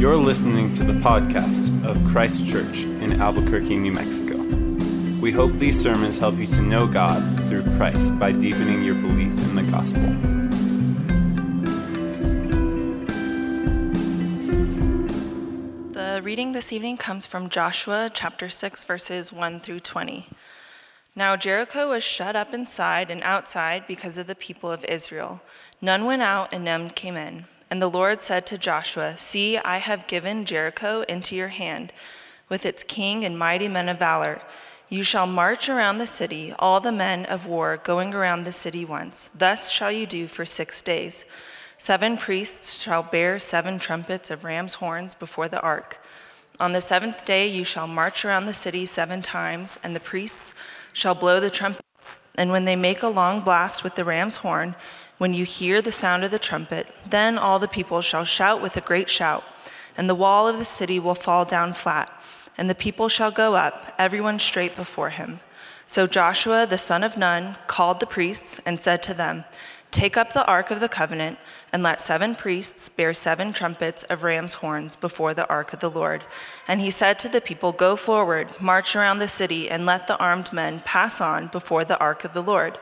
You're listening to the podcast of Christ Church in Albuquerque, New Mexico. We hope these sermons help you to know God through Christ by deepening your belief in the gospel. The reading this evening comes from Joshua chapter 6, verses 1 through 20. Now Jericho was shut up inside and outside because of the people of Israel. None went out and none came in. And the Lord said to Joshua, See, I have given Jericho into your hand, with its king and mighty men of valor. You shall march around the city, all the men of war going around the city once. Thus shall you do for six days. Seven priests shall bear seven trumpets of ram's horns before the ark. On the seventh day you shall march around the city seven times, and the priests shall blow the trumpets. And when they make a long blast with the ram's horn, when you hear the sound of the trumpet, then all the people shall shout with a great shout, and the wall of the city will fall down flat, and the people shall go up, everyone straight before him. So Joshua the son of Nun called the priests and said to them, Take up the ark of the covenant, and let seven priests bear seven trumpets of ram's horns before the ark of the Lord. And he said to the people, Go forward, march around the city, and let the armed men pass on before the ark of the Lord.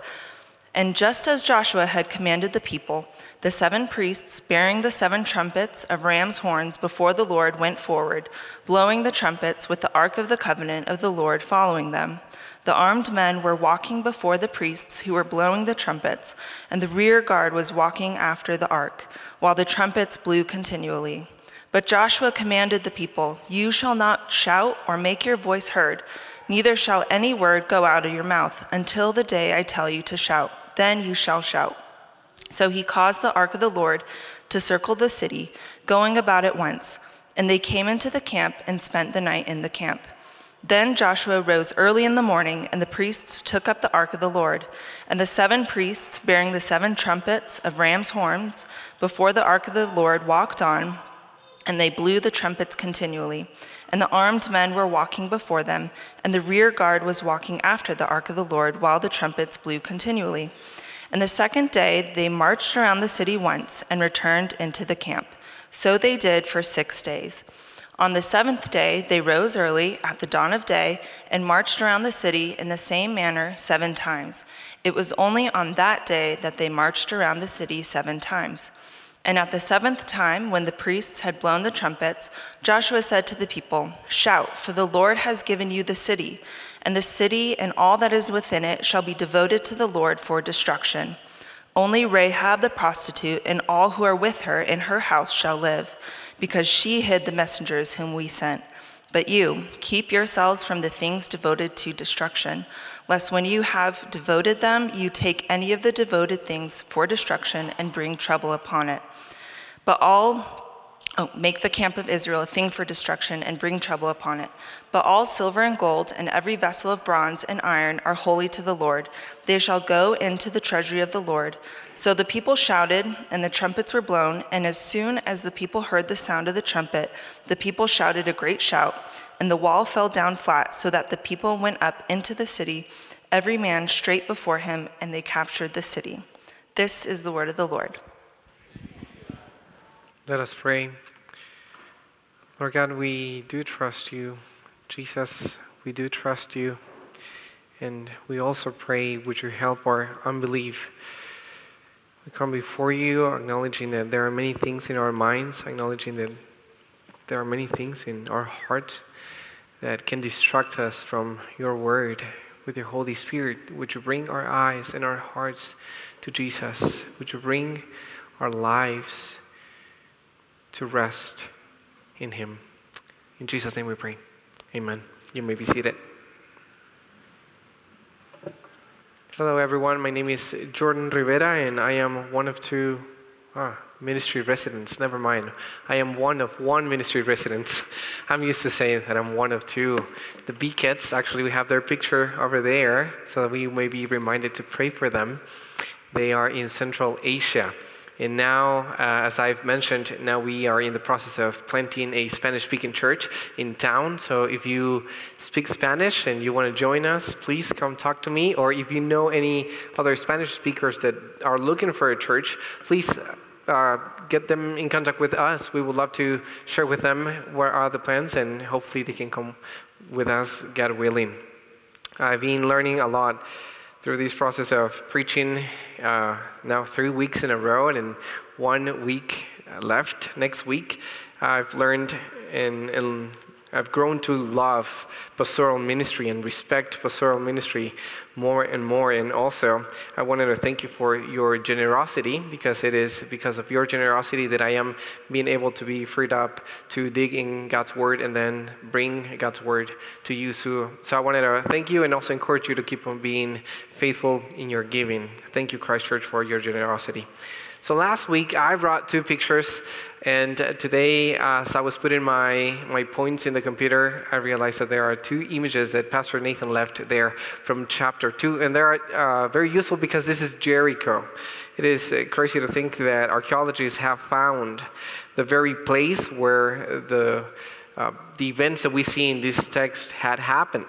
And just as Joshua had commanded the people, the seven priests bearing the seven trumpets of ram's horns before the Lord went forward, blowing the trumpets with the ark of the covenant of the Lord following them. The armed men were walking before the priests who were blowing the trumpets, and the rear guard was walking after the ark, while the trumpets blew continually. But Joshua commanded the people, You shall not shout or make your voice heard, neither shall any word go out of your mouth until the day I tell you to shout then you shall shout. So he caused the ark of the Lord to circle the city, going about it once. And they came into the camp and spent the night in the camp. Then Joshua rose early in the morning, and the priests took up the ark of the Lord. And the seven priests, bearing the seven trumpets of ram's horns, before the ark of the Lord walked on, and they blew the trumpets continually. And the armed men were walking before them, and the rear guard was walking after the ark of the Lord, while the trumpets blew continually. And the second day they marched around the city once and returned into the camp. So they did for six days. On the seventh day, they rose early at the dawn of day and marched around the city in the same manner seven times. It was only on that day that they marched around the city seven times. And at the seventh time, when the priests had blown the trumpets, Joshua said to the people, Shout, for the Lord has given you the city, and the city and all that is within it shall be devoted to the Lord for destruction. Only Rahab the prostitute and all who are with her in her house shall live, because she hid the messengers whom we sent. But you, keep yourselves from the things devoted to destruction, lest when you have devoted them, you take any of the devoted things for destruction and bring trouble upon it. But all Oh, make the camp of Israel a thing for destruction and bring trouble upon it. But all silver and gold and every vessel of bronze and iron are holy to the Lord. They shall go into the treasury of the Lord. So the people shouted, and the trumpets were blown. And as soon as the people heard the sound of the trumpet, the people shouted a great shout, and the wall fell down flat, so that the people went up into the city, every man straight before him, and they captured the city. This is the word of the Lord. Let us pray. Lord God, we do trust you. Jesus, we do trust you. And we also pray, would you help our unbelief? We come before you acknowledging that there are many things in our minds, acknowledging that there are many things in our hearts that can distract us from your word. With your Holy Spirit, would you bring our eyes and our hearts to Jesus? Would you bring our lives to rest in Him. In Jesus' name we pray. Amen. You may be seated. Hello, everyone. My name is Jordan Rivera, and I am one of two ah, ministry residents. Never mind. I am one of one ministry residents. I'm used to saying that I'm one of two. The B kids, actually, we have their picture over there, so that we may be reminded to pray for them. They are in Central Asia. And now, uh, as I've mentioned, now we are in the process of planting a Spanish speaking church in town. So if you speak Spanish and you want to join us, please come talk to me. Or if you know any other Spanish speakers that are looking for a church, please uh, get them in contact with us. We would love to share with them what are the plans, and hopefully they can come with us, God willing. I've been learning a lot through this process of preaching uh, now three weeks in a row and one week left next week. I've learned and I've grown to love pastoral ministry and respect pastoral ministry more and more. And also, I wanted to thank you for your generosity because it is because of your generosity that I am being able to be freed up to dig in God's Word and then bring God's Word to you. So, so I wanted to thank you and also encourage you to keep on being faithful in your giving. Thank you, Christ Church, for your generosity. So last week I brought two pictures, and today, as I was putting my, my points in the computer, I realized that there are two images that Pastor Nathan left there from chapter 2, and they're uh, very useful because this is Jericho. It is uh, crazy to think that archaeologists have found the very place where the, uh, the events that we see in this text had happened.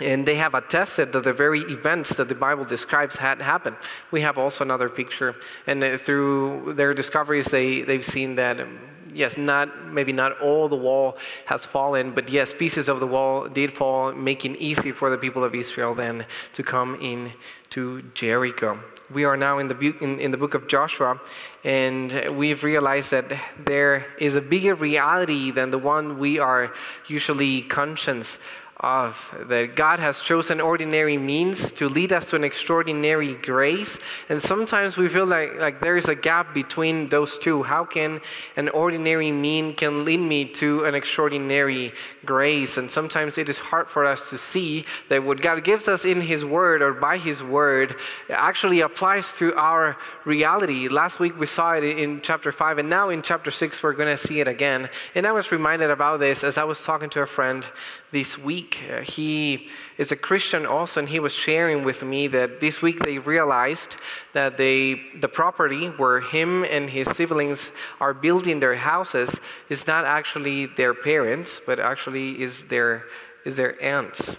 And they have attested that the very events that the Bible describes had happened. We have also another picture, and uh, through their discoveries, they, they've seen that, um, yes, not maybe not all the wall has fallen, but yes, pieces of the wall did fall, making easy for the people of Israel then to come in to Jericho. We are now in the, in, in the book of Joshua, and we've realized that there is a bigger reality than the one we are usually conscious of that God has chosen ordinary means to lead us to an extraordinary grace. And sometimes we feel like, like there is a gap between those two. How can an ordinary mean can lead me to an extraordinary grace? And sometimes it is hard for us to see that what God gives us in His Word or by His Word actually applies to our reality. Last week we saw it in chapter 5, and now in chapter 6 we're going to see it again. And I was reminded about this as I was talking to a friend this week. Uh, he is a Christian also, and he was sharing with me that this week they realized that they, the property where him and his siblings are building their houses is not actually their parents, but actually is their, is their aunts.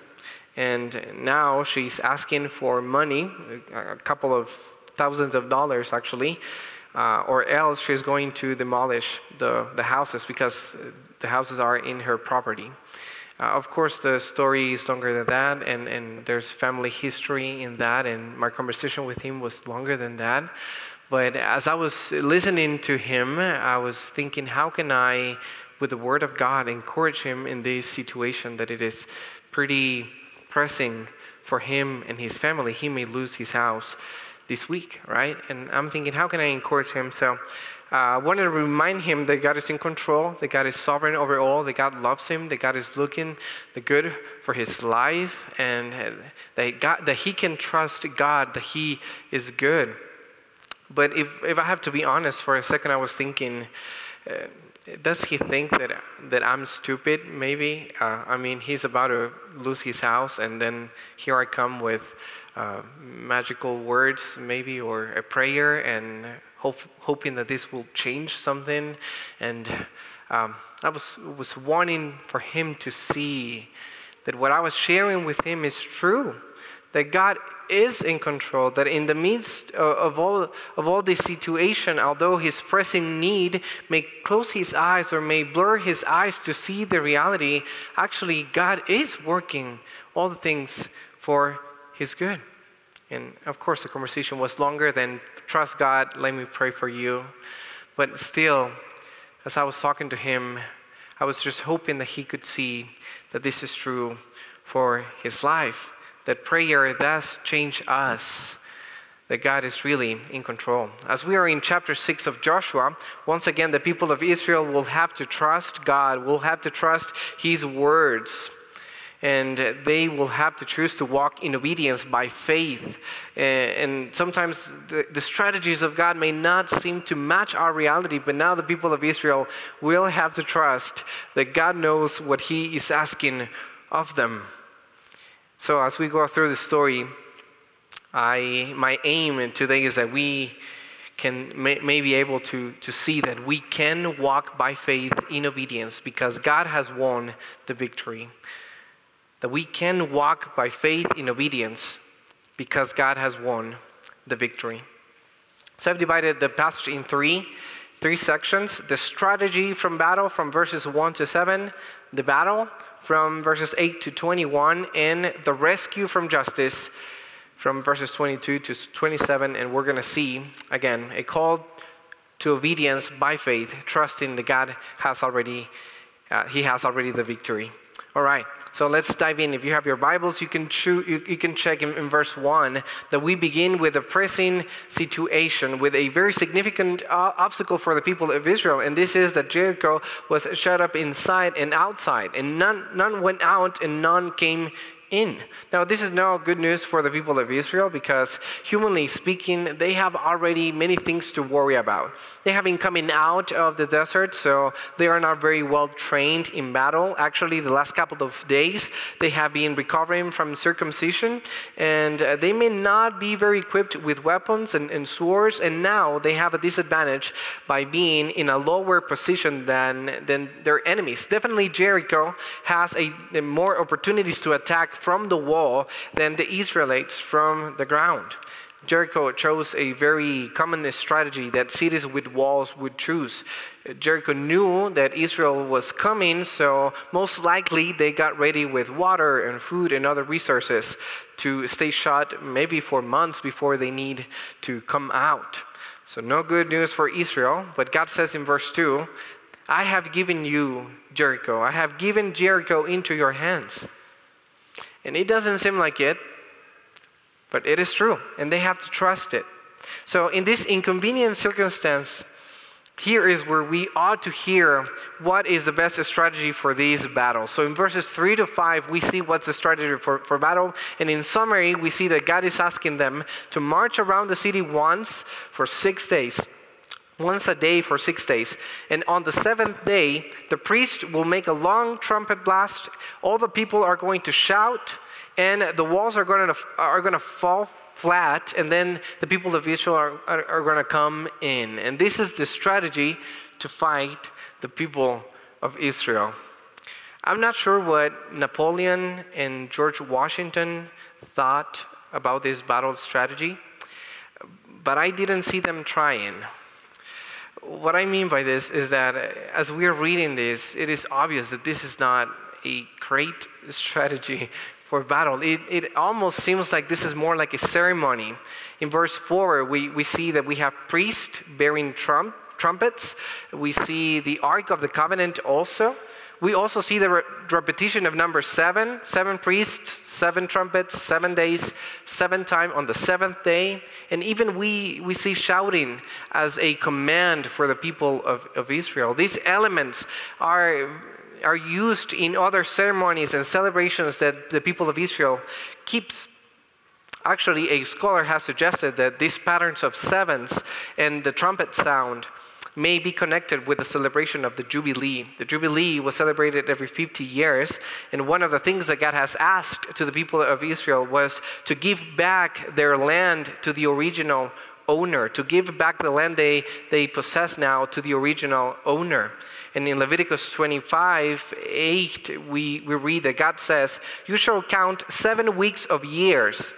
And now she's asking for money, a couple of thousands of dollars actually, uh, or else she's going to demolish the, the houses because the houses are in her property. Uh, of course, the story is longer than that, and, and there's family history in that, and my conversation with him was longer than that. But as I was listening to him, I was thinking, how can I, with the Word of God, encourage him in this situation that it is pretty pressing for him and his family? He may lose his house this week, right? And I'm thinking, how can I encourage him? So uh, wanted to remind him that God is in control, that God is sovereign over all, that God loves him, that God is looking the good for his life, and that, God, that he can trust God, that he is good. But if, if I have to be honest for a second, I was thinking, uh, does he think that, that I'm stupid, maybe? Uh, I mean, he's about to lose his house, and then here I come with uh, magical words, maybe, or a prayer, and hope, hoping that this will change something. And um, I was, was wanting for him to see that what I was sharing with him is true, that God is in control, that in the midst of all, of all this situation, although his pressing need may close his eyes or may blur his eyes to see the reality, actually, God is working all the things for his good. And of course, the conversation was longer than trust God, let me pray for you. But still, as I was talking to him, I was just hoping that he could see that this is true for his life, that prayer does change us, that God is really in control. As we are in chapter 6 of Joshua, once again, the people of Israel will have to trust God, will have to trust his words and they will have to choose to walk in obedience by faith. And sometimes the, strategies of God may not seem to match our reality, but now the people of Israel will have to trust that God knows what He is asking of them. So as we go through the story, I, my aim today is that we can may, may, be able to, to see that we can walk by faith in obedience because God has won the victory that we can walk by faith in obedience because God has won the victory. So I've divided the passage in three, three sections the strategy from battle from verses 1 to 7, the battle from verses 8 to 21, and the rescue from justice from verses 22 to 27. And we're going to see, again, a call to obedience by faith, trusting that God has already, uh, He has already the victory. All right. So let's dive in. If you have your Bibles, you can, you, you can check in, in, verse 1 that we begin with a pressing situation, with a very significant uh, obstacle for the people of Israel. And this is that Jericho was shut up inside and outside, and none, none went out and none came in. Now, this is no good news for the people of Israel because, humanly speaking, they have already many things to worry about. They have been coming out of the desert, so they are not very well trained in battle. Actually, the last couple of days, they have been recovering from circumcision, and uh, they may not be very equipped with weapons and, and swords, and now they have a disadvantage by being in a lower position than, than their enemies. Definitely, Jericho has a, a more opportunities to attack from the wall than the Israelites from the ground. Jericho chose a very common strategy that cities with walls would choose. Jericho knew that Israel was coming, so most likely they got ready with water and food and other resources to stay shut maybe for months before they need to come out. So, no good news for Israel, but God says in verse 2 I have given you Jericho, I have given Jericho into your hands. And it doesn't seem like it, but it is true, and they have to trust it. So, in this inconvenient circumstance, here is where we ought to hear what is the best strategy for these battles. So, in verses 3 to 5, we see what's the strategy for, for battle. And in summary, we see that God is asking them to march around the city once for six days once a day for six days. And on the seventh day, the priest will make a long trumpet blast. All the people are going to shout and the walls are going to, are going to fall flat, and then the people of Israel are, are, are going to come in. And this is the strategy to fight the people of Israel. I'm not sure what Napoleon and George Washington thought about this battle strategy, but I didn't see them trying. What I mean by this is that uh, as we're reading this, it is obvious that this is not a great strategy for battle. It, it almost seems like this is more like a ceremony. In verse 4, we, we see that we have priests bearing trump, trumpets. We see the Ark of the Covenant also. We also see the re- repetition of number seven seven priests, seven trumpets, seven days, seven time on the seventh day. And even we, we see shouting as a command for the people of, of Israel. These elements are are used in other ceremonies and celebrations that the people of Israel keeps. Actually, a scholar has suggested that these patterns of sevens and the trumpet sound may be connected with the celebration of the Jubilee. The Jubilee was celebrated every 50 years, and one of the things that God has asked to the people of Israel was to give back their land to the original owner, to give back the land they, they possess now to the original owner. And in Leviticus 25 8, we, we read that God says, You shall count seven weeks of years,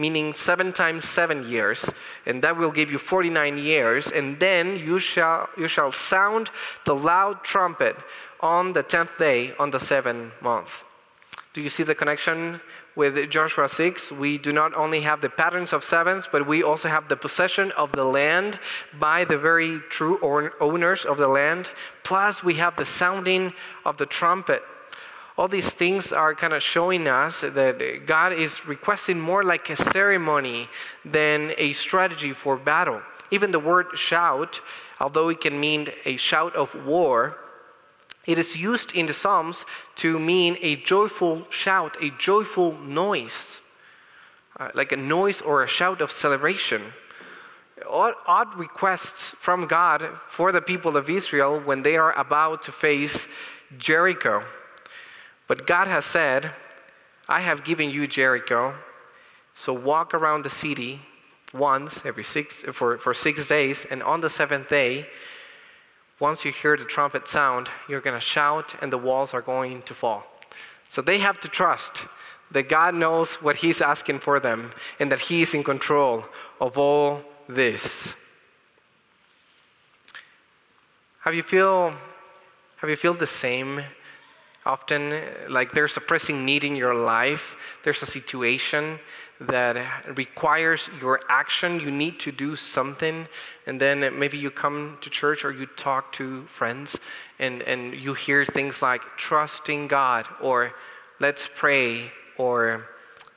meaning seven times seven years, and that will give you 49 years. And then you shall, you shall sound the loud trumpet on the 10th day on the seventh month. Do you see the connection with Joshua 6, we do not only have the patterns of sevens, but we also have the possession of the land by the very true owners of the land. Plus, we have the sounding of the trumpet. All these things are kind of showing us that God is requesting more like a ceremony than a strategy for battle. Even the word shout, although it can mean a shout of war, it is used in the Psalms to mean a joyful shout, a joyful noise, uh, like a noise or a shout of celebration. Odd, odd requests from God for the people of Israel when they are about to face Jericho. But God has said, I have given you Jericho, so walk around the city once every six for, for six days, and on the seventh day, once you hear the trumpet sound, you're going to shout and the walls are going to fall. So they have to trust that God knows what He's asking for them and that He is in control of all this. Have you feel have you feel the same often like there's a pressing need in your life, there's a situation that requires your action, you need to do something, and then maybe you come to church or you talk to friends and, and you hear things like trusting God or let's pray or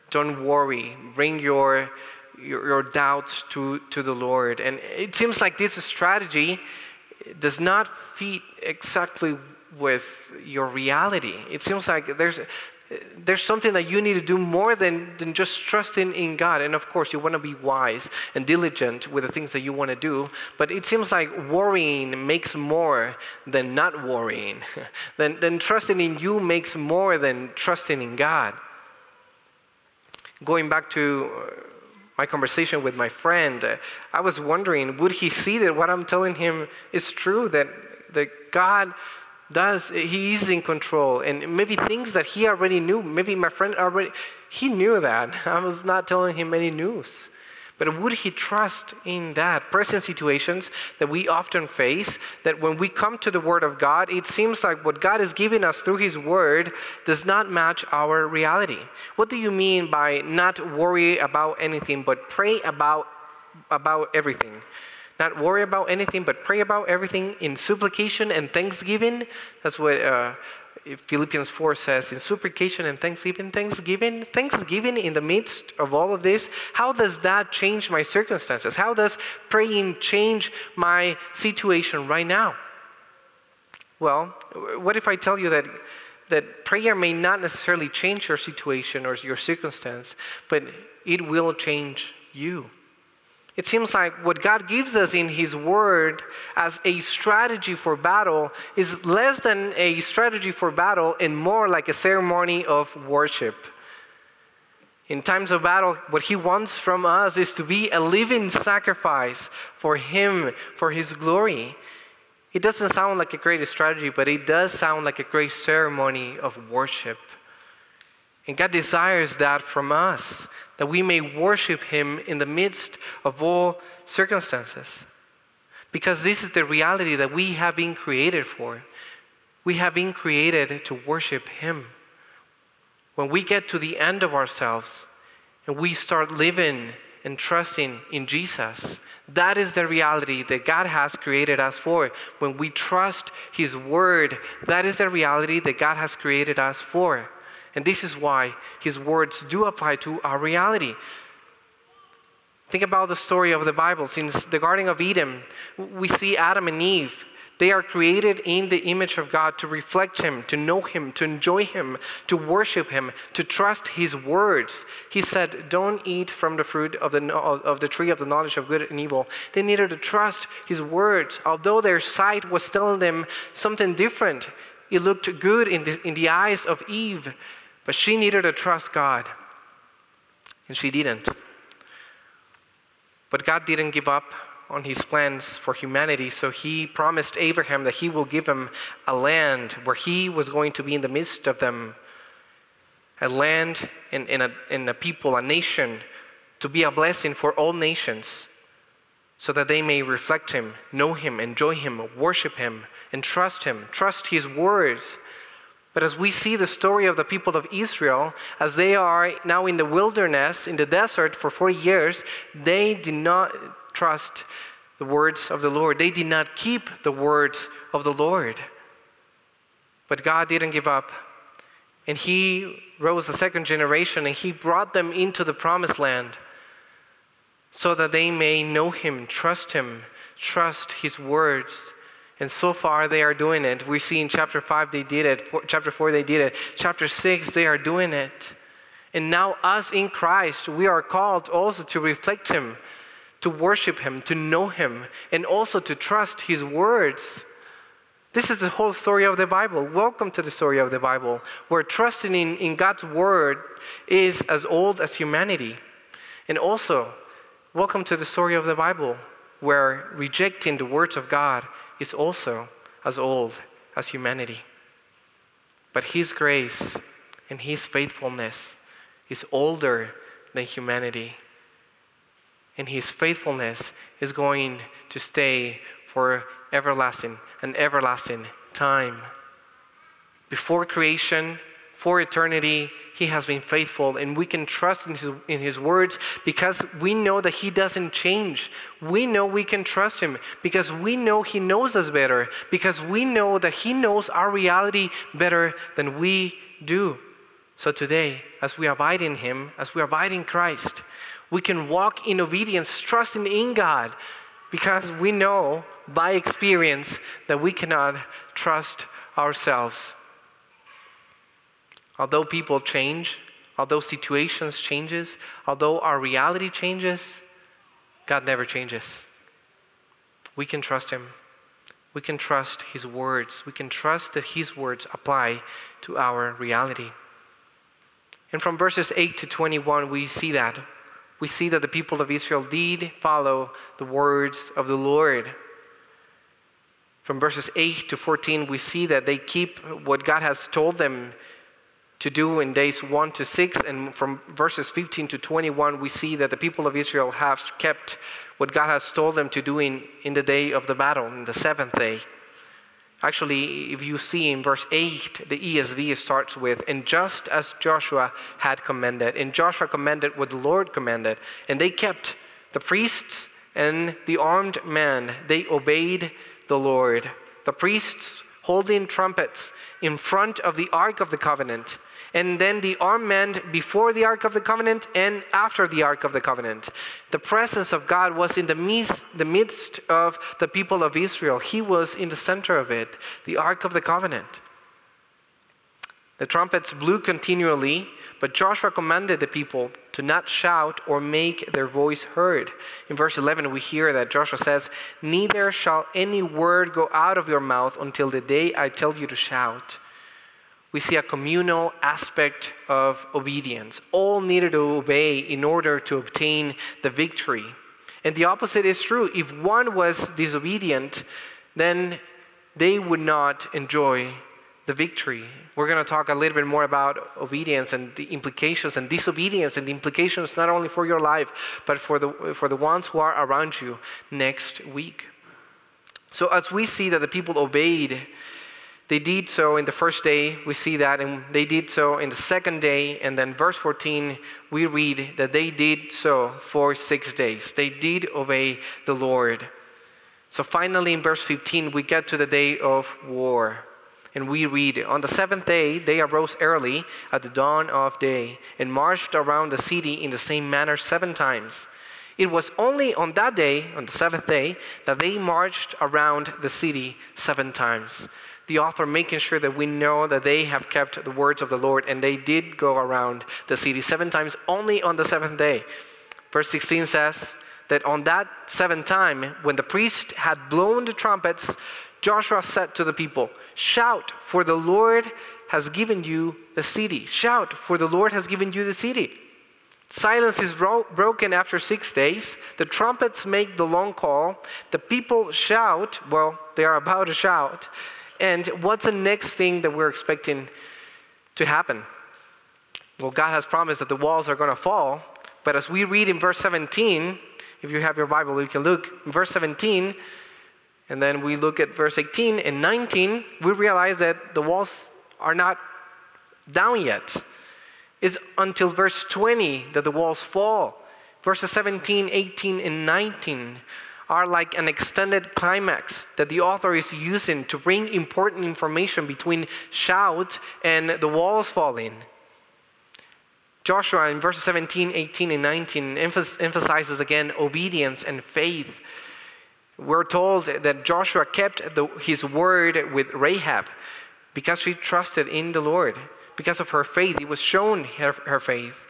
don't worry, bring your your, your doubts to, to the Lord. And it seems like this strategy does not fit exactly with your reality. It seems like there's, there's something that you need to do more than, than just trusting in God. And of course, you want to be wise and diligent with the things that you want to do. But it seems like worrying makes more than not worrying. then, then trusting in you makes more than trusting in God. Going back to my conversation with my friend, uh, I was wondering would he see that what I'm telling him is true, that, that God does, he is in control, and maybe things that he already knew, maybe my friend already, he knew that. I was not telling him any news. But would he trust in that? Present situations that we often face, that when we come to the Word of God, it seems like what God is giving us through His Word does not match our reality. What do you mean by not worry about anything, but pray about, about everything? Not worry about anything, but pray about everything in supplication and thanksgiving. That's what uh, Philippians 4 says, in supplication and thanksgiving, thanksgiving, thanksgiving in the midst of all of this, how does that change my circumstances? How does praying change my situation right now? Well, what if I tell you that, that prayer may not necessarily change your situation or your circumstance, but it will change you? It seems like what God gives us in His Word as a strategy for battle is less than a strategy for battle and more like a ceremony of worship. In times of battle, what He wants from us is to be a living sacrifice for Him, for His glory. It doesn't sound like a great strategy, but it does sound like a great ceremony of worship. And God desires that from us that we may worship Him in the midst of all circumstances. Because this is the reality that we have been created for. We have been created to worship Him. When we get to the end of ourselves and we start living and trusting in Jesus, that is the reality that God has created us for. When we trust His Word, that is the reality that God has created us for. And this is why his words do apply to our reality. Think about the story of the Bible. Since the Garden of Eden, we see Adam and Eve. They are created in the image of God to reflect Him, to know Him, to enjoy Him, to worship Him, to trust His words. He said, Don't eat from the fruit of the, of the tree of the knowledge of good and evil. They needed to trust His words. Although their sight was telling them something different, it looked good in the, in the eyes of Eve. But she needed to trust God, and she didn't. But God didn't give up on his plans for humanity, so he promised Abraham that he will give him a land where he was going to be in the midst of them. A land and, a, and a people, a nation, to be a blessing for all nations, so that they may reflect him, know him, enjoy him, worship him, and trust him, trust his words. But as we see the story of the people of Israel, as they are now in the wilderness, in the desert for 40 years, they did not trust the words of the Lord. They did not keep the words of the Lord. But God didn't give up. And He rose a second generation and He brought them into the promised land so that they may know Him, trust Him, trust His words and so far, they are doing it. We see in chapter 5 they did it, chapter 4 they did it, chapter 6 they are doing it. And now, us in Christ, we are called also to reflect Him, to worship Him, to know Him, and also to trust His words. This is the whole story of the Bible. Welcome to the story of the Bible, where trusting in, in God's Word is as old as humanity. And also, welcome to the story of the Bible, where rejecting the words of God is also as old as humanity. But His grace and His faithfulness is older than humanity. And His faithfulness is going to stay for everlasting and everlasting time. Before creation, for eternity, He has been faithful, and we can trust in his, in his words because we know that He doesn't change. We know we can trust Him because we know He knows us better, because we know that He knows our reality better than we do. So today, as we abide in Him, as we abide in Christ, we can walk in obedience, trusting in God, because we know by experience that we cannot trust ourselves. Although people change, although situations changes, although our reality changes, God never changes. We can trust him. We can trust his words. We can trust that his words apply to our reality. And from verses 8 to 21, we see that. We see that the people of Israel did follow the words of the Lord. From verses 8 to 14, we see that they keep what God has told them to do in days 1 to 6. And from verses 15 to 21, we see that the people of Israel have kept what God has told them to do in, in the day of the battle, in the seventh day. Actually, if you see in verse 8, the ESV starts with, and just as Joshua had commanded, and Joshua commanded what the Lord commanded, and they kept the priests and the armed men, they obeyed the Lord. The priests holding trumpets in front of the Ark of the Covenant, and then the armed men before the Ark of the Covenant and after the Ark of the Covenant. The presence of God was in the midst of the people of Israel. He was in the center of it, the Ark of the Covenant. The trumpets blew continually, but Joshua commanded the people to not shout or make their voice heard. In verse 11, we hear that Joshua says, Neither shall any word go out of your mouth until the day I tell you to shout we see a communal aspect of obedience. All needed to obey in order to obtain the victory. And the opposite is true. If one was disobedient, then they would not enjoy the victory. We're going to talk a little bit more about obedience and the implications and disobedience and the implications not only for your life, but for the, for the ones who are around you next week. So, as we see that the people obeyed they did so in the first day, we see that, and they did so in the second day, and then verse 14, we read that they did so for six days. They did obey the Lord. So finally, in verse 15, we get to the day of war. And we read, On the seventh day, they arose early at the dawn of day and marched around the city in the same manner seven times. It was only on that day, on the seventh day, that they marched around the city seven times the author making sure that we know that they have kept the words of the Lord and they did go around the city seven times only on the seventh day. Verse 16 says that on that seventh time, when the priest had blown the trumpets, Joshua said to the people, Shout, for the Lord has given you the city. Shout, for the Lord has given you the city. Silence is ro- broken after six days. The trumpets make the long call. The people shout, well, they are about to shout. And what's the next thing that we're expecting to happen? Well, God has promised that the walls are going to fall. But as we read in verse 17, if you have your Bible, you can look. In verse 17, and then we look at verse 18 and 19, we realize that the walls are not down yet. It's until verse 20 that the walls fall. Verses 17, 18, and 19 are like an extended climax that the author is using to bring important information between shout and the walls falling. Joshua in verses 17, 18, and 19 emphasizes again obedience and faith. We're told that Joshua kept the, his word with Rahab because she trusted in the Lord. Because of her faith, it was shown her, her faith.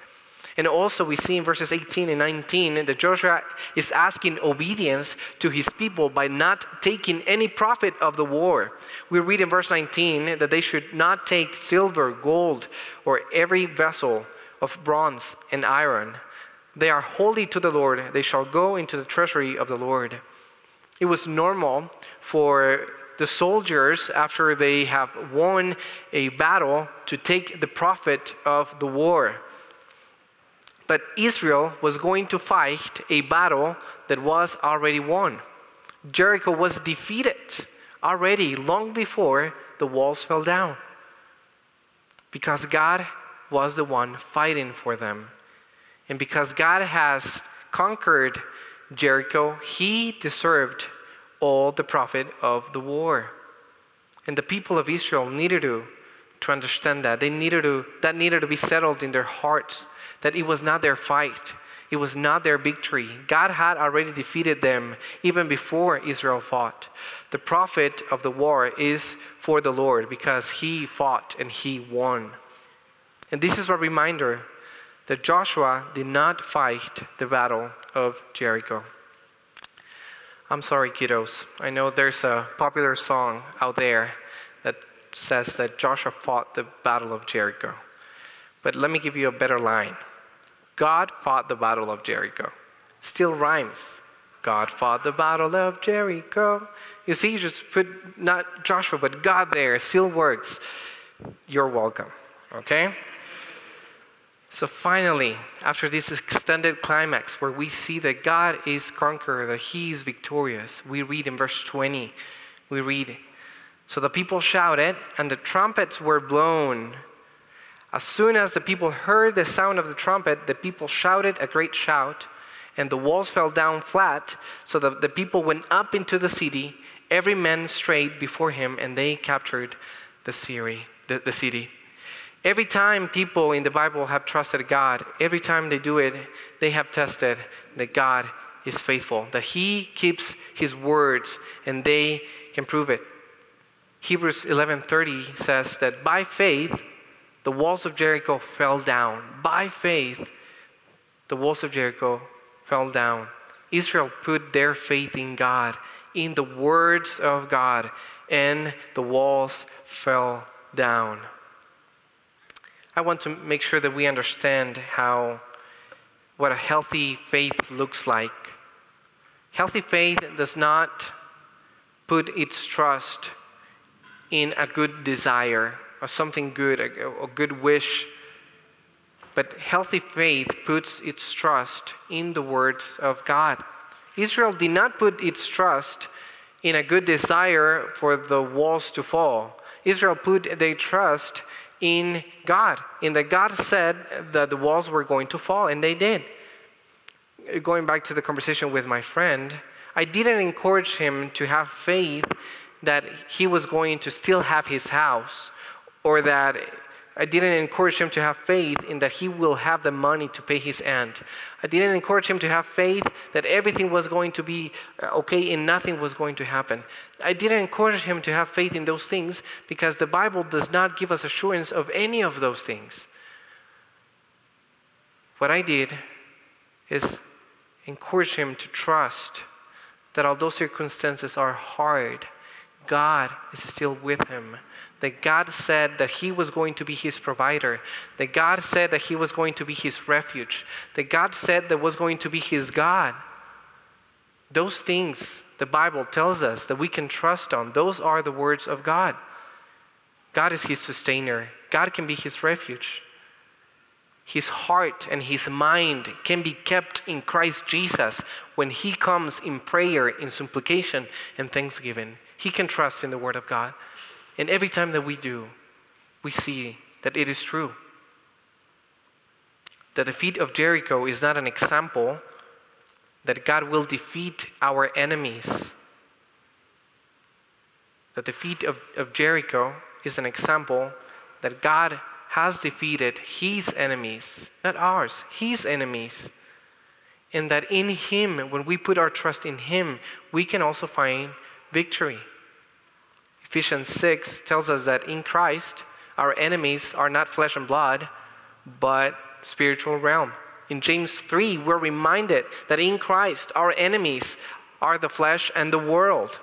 And also, we see in verses 18 and 19 that Joshua is asking obedience to his people by not taking any profit of the war. We read in verse 19 that they should not take silver, gold, or every vessel of bronze and iron. They are holy to the Lord, they shall go into the treasury of the Lord. It was normal for the soldiers, after they have won a battle, to take the profit of the war. But Israel was going to fight a battle that was already won. Jericho was defeated already long before the walls fell down because God was the one fighting for them. And because God has conquered Jericho, he deserved all the profit of the war. And the people of Israel needed to, to understand that. They needed to, that needed to be settled in their hearts, that it was not their fight, it was not their victory. God had already defeated them even before Israel fought. The profit of the war is for the Lord because he fought and he won. And this is a reminder that Joshua did not fight the battle of Jericho. I'm sorry, kiddos. I know there's a popular song out there that says that Joshua fought the battle of Jericho. But let me give you a better line. God fought the battle of Jericho. Still rhymes. God fought the battle of Jericho. You see, you just put not Joshua, but God there. Still works. You're welcome. Okay? So finally, after this extended climax where we see that God is conqueror, that He is victorious, we read in verse 20, we read, So the people shouted, and the trumpets were blown as soon as the people heard the sound of the trumpet, the people shouted a great shout, and the walls fell down flat, so that the people went up into the city, every man straight before him, and they captured the city. The, the city. Every time people in the Bible have trusted God, every time they do it, they have tested that God is faithful, that He keeps His words, and they can prove it. Hebrews 11:30 says that by faith the walls of Jericho fell down. By faith, the walls of Jericho fell down. Israel put their faith in God, in the words of God, and the walls fell down. I want to make sure that we understand how what a healthy faith looks like. Healthy faith does not put its trust in a good desire or something good, a, a good wish. But healthy faith puts its trust in the words of God. Israel did not put its trust in a good desire for the walls to fall. Israel put their trust in God, in that God said that the walls were going to fall, and they did. Going back to the conversation with my friend, I didn't encourage him to have faith that he was going to still have his house or that I didn't encourage him to have faith in that he will have the money to pay his aunt. I didn't encourage him to have faith that everything was going to be uh, okay and nothing was going to happen. I didn't encourage him to have faith in those things because the Bible does not give us assurance of any of those things. What I did is encourage him to trust that although circumstances are hard, God is still with him that God said that He was going to be his provider, that God said that He was going to be his refuge, that God said that was going to be his God. Those things the Bible tells us that we can trust on, those are the words of God. God is his sustainer, God can be his refuge. His heart and his mind can be kept in Christ Jesus when he comes in prayer, in supplication, and thanksgiving. He can trust in the Word of God. And every time that we do, we see that it is true. The defeat of Jericho is not an example that God will defeat our enemies. The defeat of, of Jericho is an example that God has defeated his enemies, not ours, his enemies. And that in him, when we put our trust in him, we can also find victory. Ephesians 6 tells us that in Christ, our enemies are not flesh and blood, but spiritual realm. In James 3, we're reminded that in Christ, our enemies are the flesh and the world.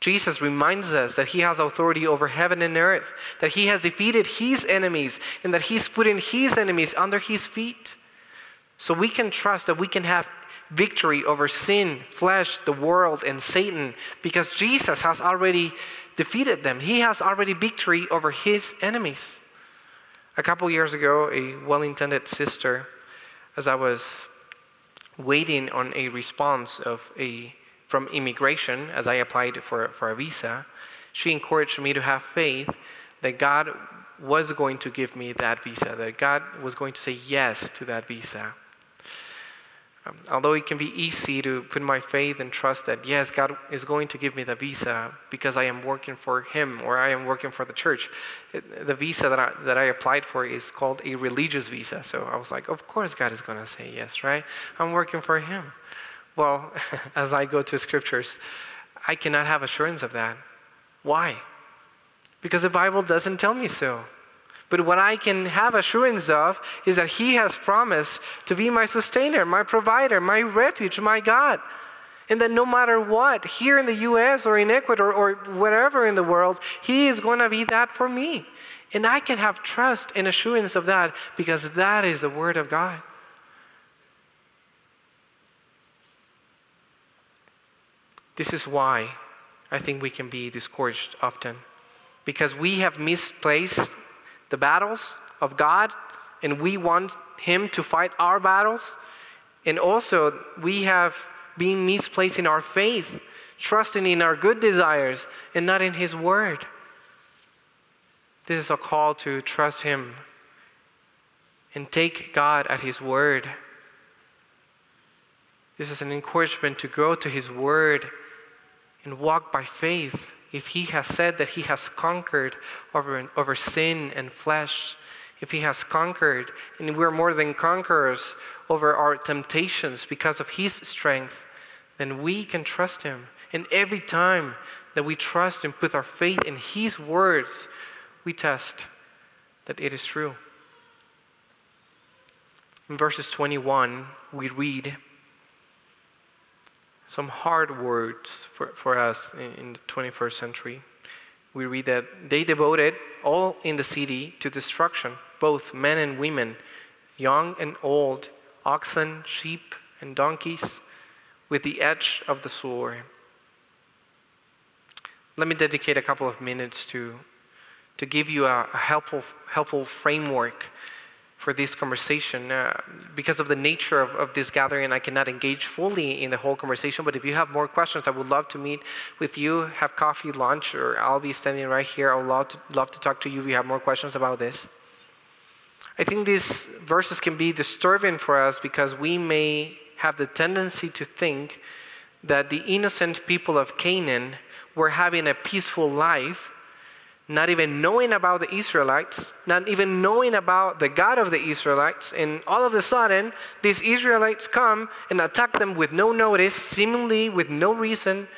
Jesus reminds us that he has authority over heaven and earth, that he has defeated his enemies, and that he's putting his enemies under his feet. So we can trust that we can have victory over sin, flesh, the world, and Satan because Jesus has already defeated them. He has already victory over his enemies. A couple years ago, a well intended sister, as I was waiting on a response of a from immigration as I applied for, for a visa, she encouraged me to have faith that God was going to give me that visa, that God was going to say yes to that visa. Um, although it can be easy to put my faith and trust that, yes, God is going to give me the visa because I am working for Him or I am working for the church. It, the visa that I, that I applied for is called a religious visa. So I was like, of course God is going to say yes, right? I'm working for Him. Well, as I go to scriptures, I cannot have assurance of that. Why? Because the Bible doesn't tell me so. But what I can have assurance of is that He has promised to be my sustainer, my provider, my refuge, my God. And that no matter what, here in the US or in Ecuador or wherever in the world, He is going to be that for me. And I can have trust and assurance of that because that is the Word of God. This is why I think we can be discouraged often because we have misplaced the battles of God, and we want Him to fight our battles. And also, we have been misplacing our faith, trusting in our good desires and not in His Word. This is a call to trust Him and take God at His Word. This is an encouragement to go to His Word and walk by faith if he has said that he has conquered over, over sin and flesh, if he has conquered, and we're more than conquerors over our temptations because of his strength, then we can trust him. And every time that we trust and put our faith in his words, we test that it is true. In verses 21, we read, some hard words for, for us in, the 21st century. We read that they devoted all in the city to destruction, both men and women, young and old, oxen, sheep, and donkeys, with the edge of the sword. Let me dedicate a couple of minutes to, to give you a, a helpful, helpful framework for this conversation. Uh, because of the nature of, of this gathering, I cannot engage fully in the whole conversation. But if you have more questions, I would love to meet with you, have coffee, lunch, or I'll be standing right here. I would love to, love to talk to you if you have more questions about this. I think these verses can be disturbing for us because we may have the tendency to think that the innocent people of Canaan were having a peaceful life not even knowing about the Israelites, not even knowing about the God of the Israelites, and all of a sudden, these Israelites come and attack them with no notice, seemingly with no reason,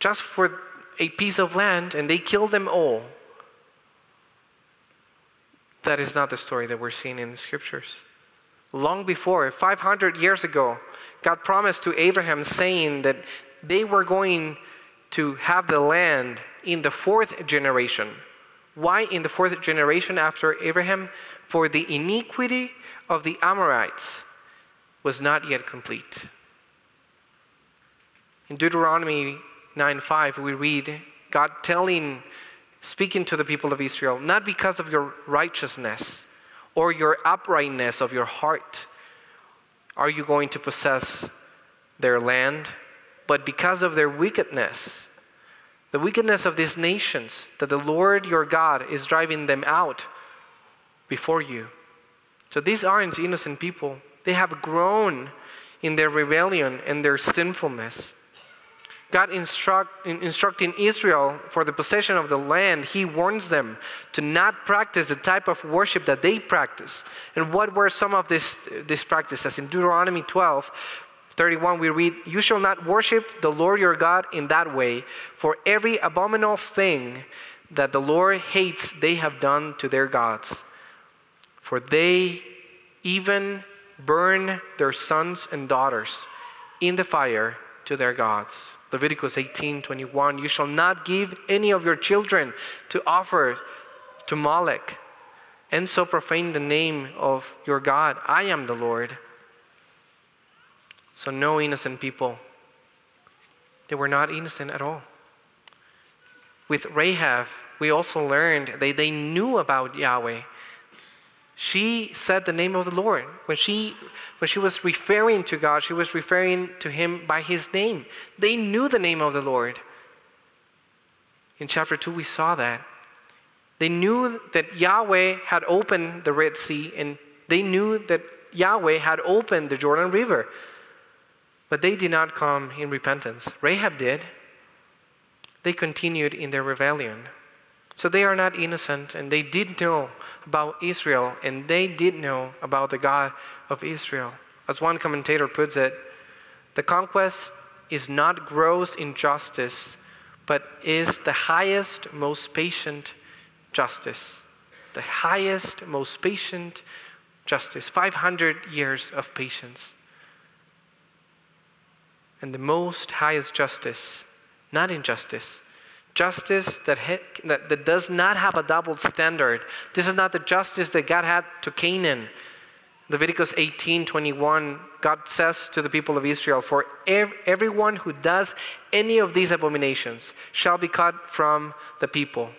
just for a piece of land, and they kill them all. That is not the story that we're seeing in the scriptures. Long before, 500 years ago, God promised to Abraham, saying that they were going to have the land in the fourth generation. Why in the fourth generation after Abraham? For the iniquity of the Amorites was not yet complete. In Deuteronomy 9:5 we read God telling speaking to the people of Israel, not because of your righteousness or your uprightness of your heart are you going to possess their land, but because of their wickedness the wickedness of these nations, that the Lord your God is driving them out before you. So these aren't innocent people. They have grown in their rebellion and their sinfulness. God instruct, instructing Israel for the possession of the land, He warns them to not practice the type of worship that they practice. And what were some of these, these practices? In Deuteronomy 12, 31, we read, You shall not worship the Lord your God in that way, for every abominable thing that the Lord hates, they have done to their gods. For they even burn their sons and daughters in the fire to their gods. Leviticus 18 21, You shall not give any of your children to offer to Molech, and so profane the name of your God. I am the Lord. So, no innocent people. They were not innocent at all. With Rahab, we also learned that they knew about Yahweh. She said the name of the Lord. When she, when she was referring to God, she was referring to him by his name. They knew the name of the Lord. In chapter 2, we saw that. They knew that Yahweh had opened the Red Sea, and they knew that Yahweh had opened the Jordan River. But they did not come in repentance. Rahab did. They continued in their rebellion. So they are not innocent, and they did know about Israel, and they did know about the God of Israel. As one commentator puts it, the conquest is not gross injustice, but is the highest, most patient justice. The highest, most patient justice. 500 years of patience. And the most highest justice, not injustice, justice that, that, that does not have a double standard. This is not the justice that God had to Canaan. Leviticus 18 21, God says to the people of Israel, For ev- everyone who does any of these abominations shall be cut from the people,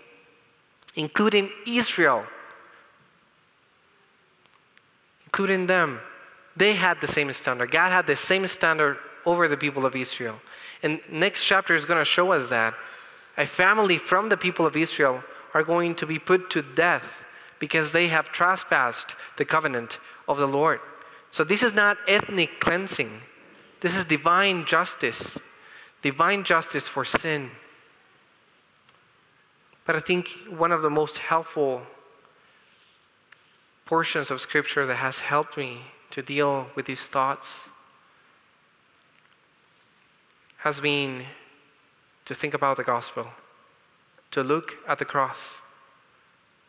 including Israel, including them. They had the same standard. God had the same standard over the people of Israel. And next chapter is going to show us that a family from the people of Israel are going to be put to death because they have trespassed the covenant of the Lord. So this is not ethnic cleansing. This is divine justice. Divine justice for sin. But I think one of the most helpful portions of scripture that has helped me to deal with these thoughts has been to think about the gospel, to look at the cross.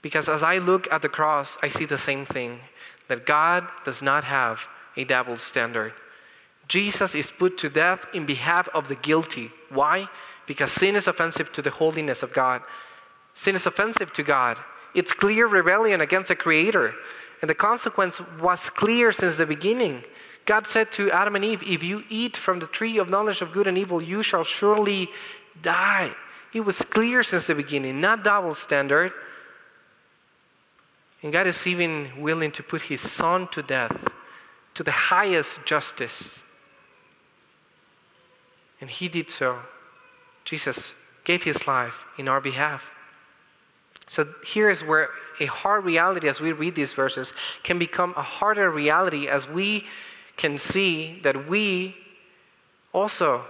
Because as I look at the cross, I see the same thing that God does not have a double standard. Jesus is put to death in behalf of the guilty. Why? Because sin is offensive to the holiness of God. Sin is offensive to God. It's clear rebellion against the Creator. And the consequence was clear since the beginning. God said to Adam and Eve, If you eat from the tree of knowledge of good and evil, you shall surely die. It was clear since the beginning, not double standard. And God is even willing to put his son to death, to the highest justice. And he did so. Jesus gave his life in our behalf. So here is where a hard reality as we read these verses can become a harder reality as we can see that we also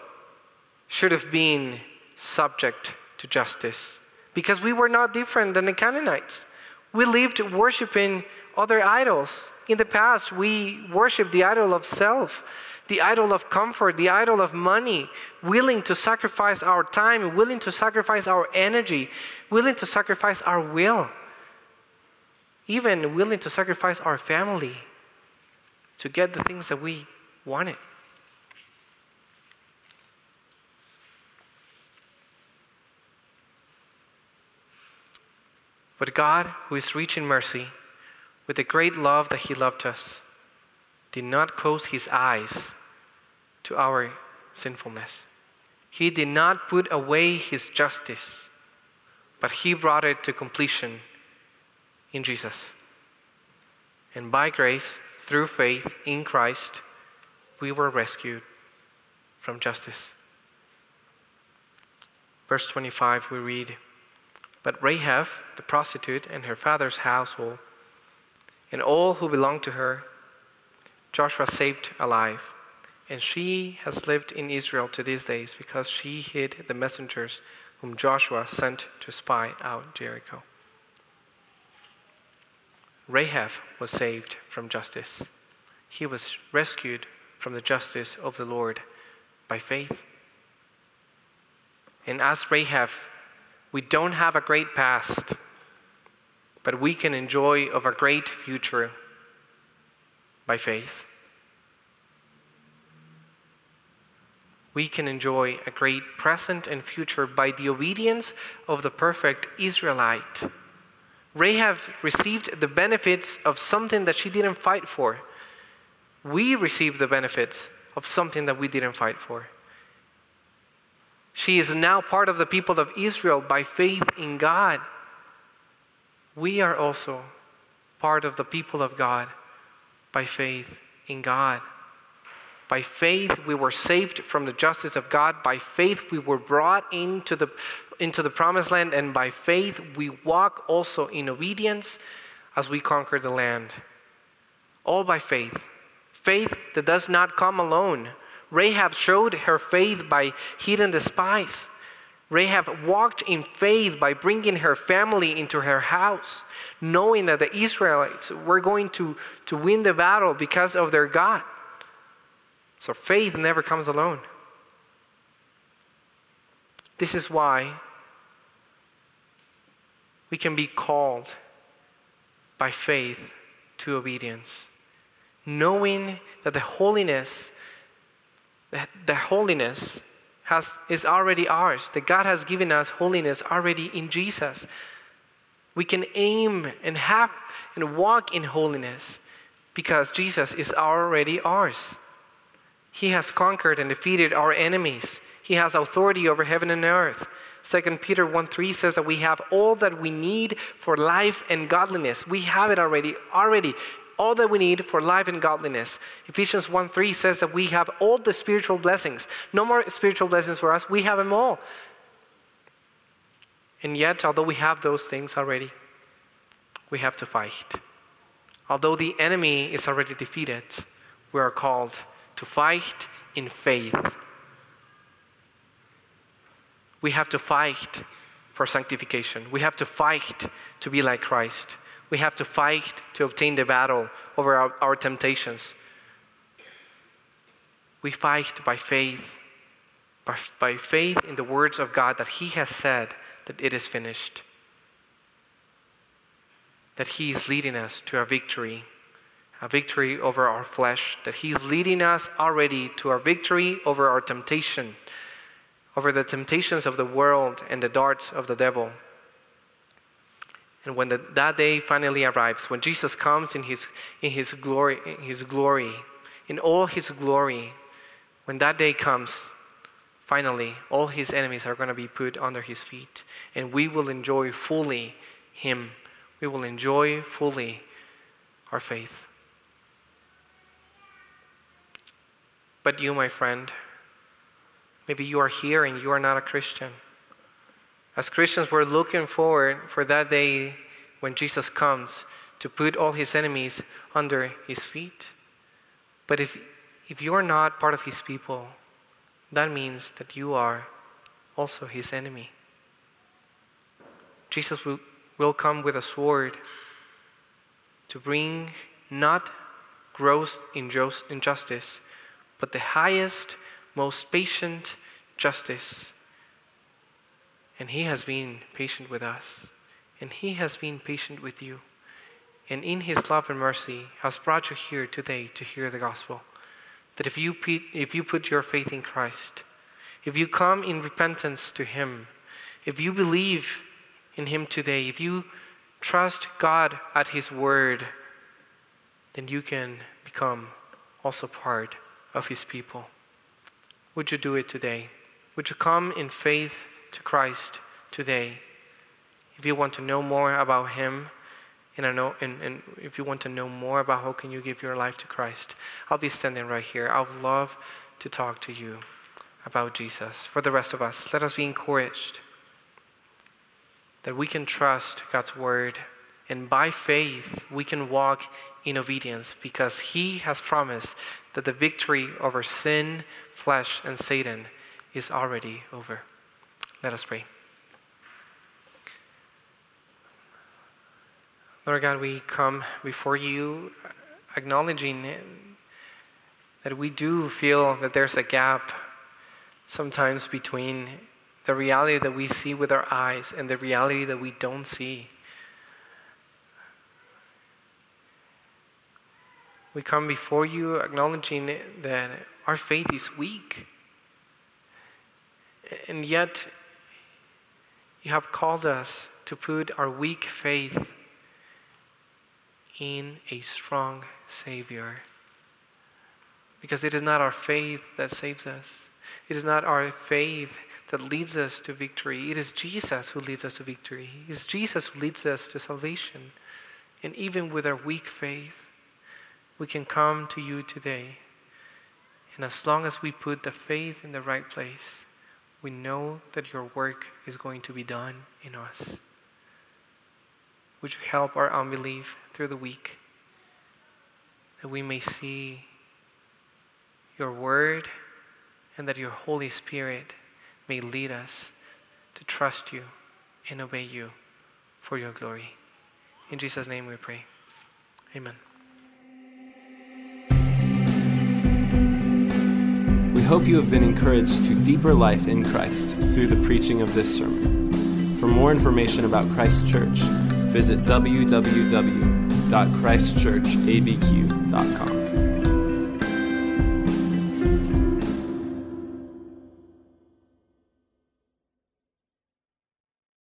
should have been subject to justice because we were not different than the Canaanites. We lived worshiping other idols. In the past, we worshiped the idol of self, the idol of comfort, the idol of money, willing to sacrifice our time, willing to sacrifice our energy, willing to sacrifice our will, even willing to sacrifice our family to get the things that we wanted. But God, who is rich in mercy, with the great love that He loved us, did not close His eyes to our sinfulness. He did not put away His justice, but He brought it to completion in Jesus. And by grace, through faith in Christ, we were rescued from justice. Verse 25, we read, but Rahab, the prostitute, and her father's household, and all who belonged to her, Joshua saved alive. And she has lived in Israel to these days because she hid the messengers whom Joshua sent to spy out Jericho. Rahab was saved from justice. He was rescued from the justice of the Lord by faith. And as Rahab we don't have a great past, but we can enjoy of a great future by faith. We can enjoy a great present and future by the obedience of the perfect Israelite. Rahab received the benefits of something that she didn't fight for. We receive the benefits of something that we didn't fight for. She is now part of the people of Israel by faith in God. We are also part of the people of God by faith in God. By faith, we were saved from the justice of God. By faith, we were brought into the, into the promised land. And by faith, we walk also in obedience as we conquer the land. All by faith. Faith that does not come alone. Rahab showed her faith by heeding the spies. Rahab walked in faith by bringing her family into her house, knowing that the Israelites were going to, to win the battle because of their God. So faith never comes alone. This is why we can be called by faith to obedience, knowing that the holiness, the holiness has, is already ours, that God has given us holiness already in Jesus. We can aim and have and walk in holiness because Jesus is already ours. He has conquered and defeated our enemies. He has authority over heaven and earth. 2 Peter 1 3 says that we have all that we need for life and godliness. We have it already, already. All that we need for life and godliness. Ephesians 1 3 says that we have all the spiritual blessings. No more spiritual blessings for us, we have them all. And yet, although we have those things already, we have to fight. Although the enemy is already defeated, we are called to fight in faith. We have to fight for sanctification. We have to fight to be like Christ. We have to fight to obtain the battle over our, our temptations. We fight by faith, by, by faith in the words of God that He has said that it is finished, that He is leading us to our victory a victory over our flesh, that He's leading us already to our victory over our temptation, over the temptations of the world and the darts of the devil. And when the, that day finally arrives, when Jesus comes in his, in his glory, in his glory, in all his glory, when that day comes, finally, all his enemies are going to be put under his feet, and we will enjoy fully him. We will enjoy fully our faith. But you, my friend, maybe you are here and you are not a Christian. As Christians, we're looking forward for that day when Jesus comes to put all his enemies under his feet. But if, if you are not part of his people, that means that you are also his enemy. Jesus will, will come with a sword to bring not gross injustice, but the highest, most patient justice. And He has been patient with us, and He has been patient with you. And in His love and mercy has brought you here today to hear the gospel. That if you, if you put your faith in Christ, if you come in repentance to Him, if you believe in Him today, if you trust God at His word, then you can become also part of his people. Would you do it today? Would you come in faith to Christ today? If you want to know more about him, and, know, and, and if you want to know more about how can you give your life to Christ, I'll be standing right here. I would love to talk to you about Jesus. For the rest of us, let us be encouraged that we can trust God's word and by faith we can walk in obedience because He has promised that the victory over sin, flesh, and Satan is already over. Let us pray. Lord God, we come before you acknowledging that we do feel that there's a gap sometimes between the reality that we see with our eyes and the reality that we don't see. We come before you acknowledging that our faith is weak. And yet, you have called us to put our weak faith in a strong Savior. Because it is not our faith that saves us, it is not our faith that leads us to victory. It is Jesus who leads us to victory, it is Jesus who leads us to salvation. And even with our weak faith, we can come to you today. And as long as we put the faith in the right place, we know that your work is going to be done in us. Would you help our unbelief through the week that we may see your word and that your Holy Spirit may lead us to trust you and obey you for your glory. In Jesus' name we pray. Amen. Hope you have been encouraged to deeper life in Christ through the preaching of this sermon. For more information about Christ Church, visit www.christchurchabq.com.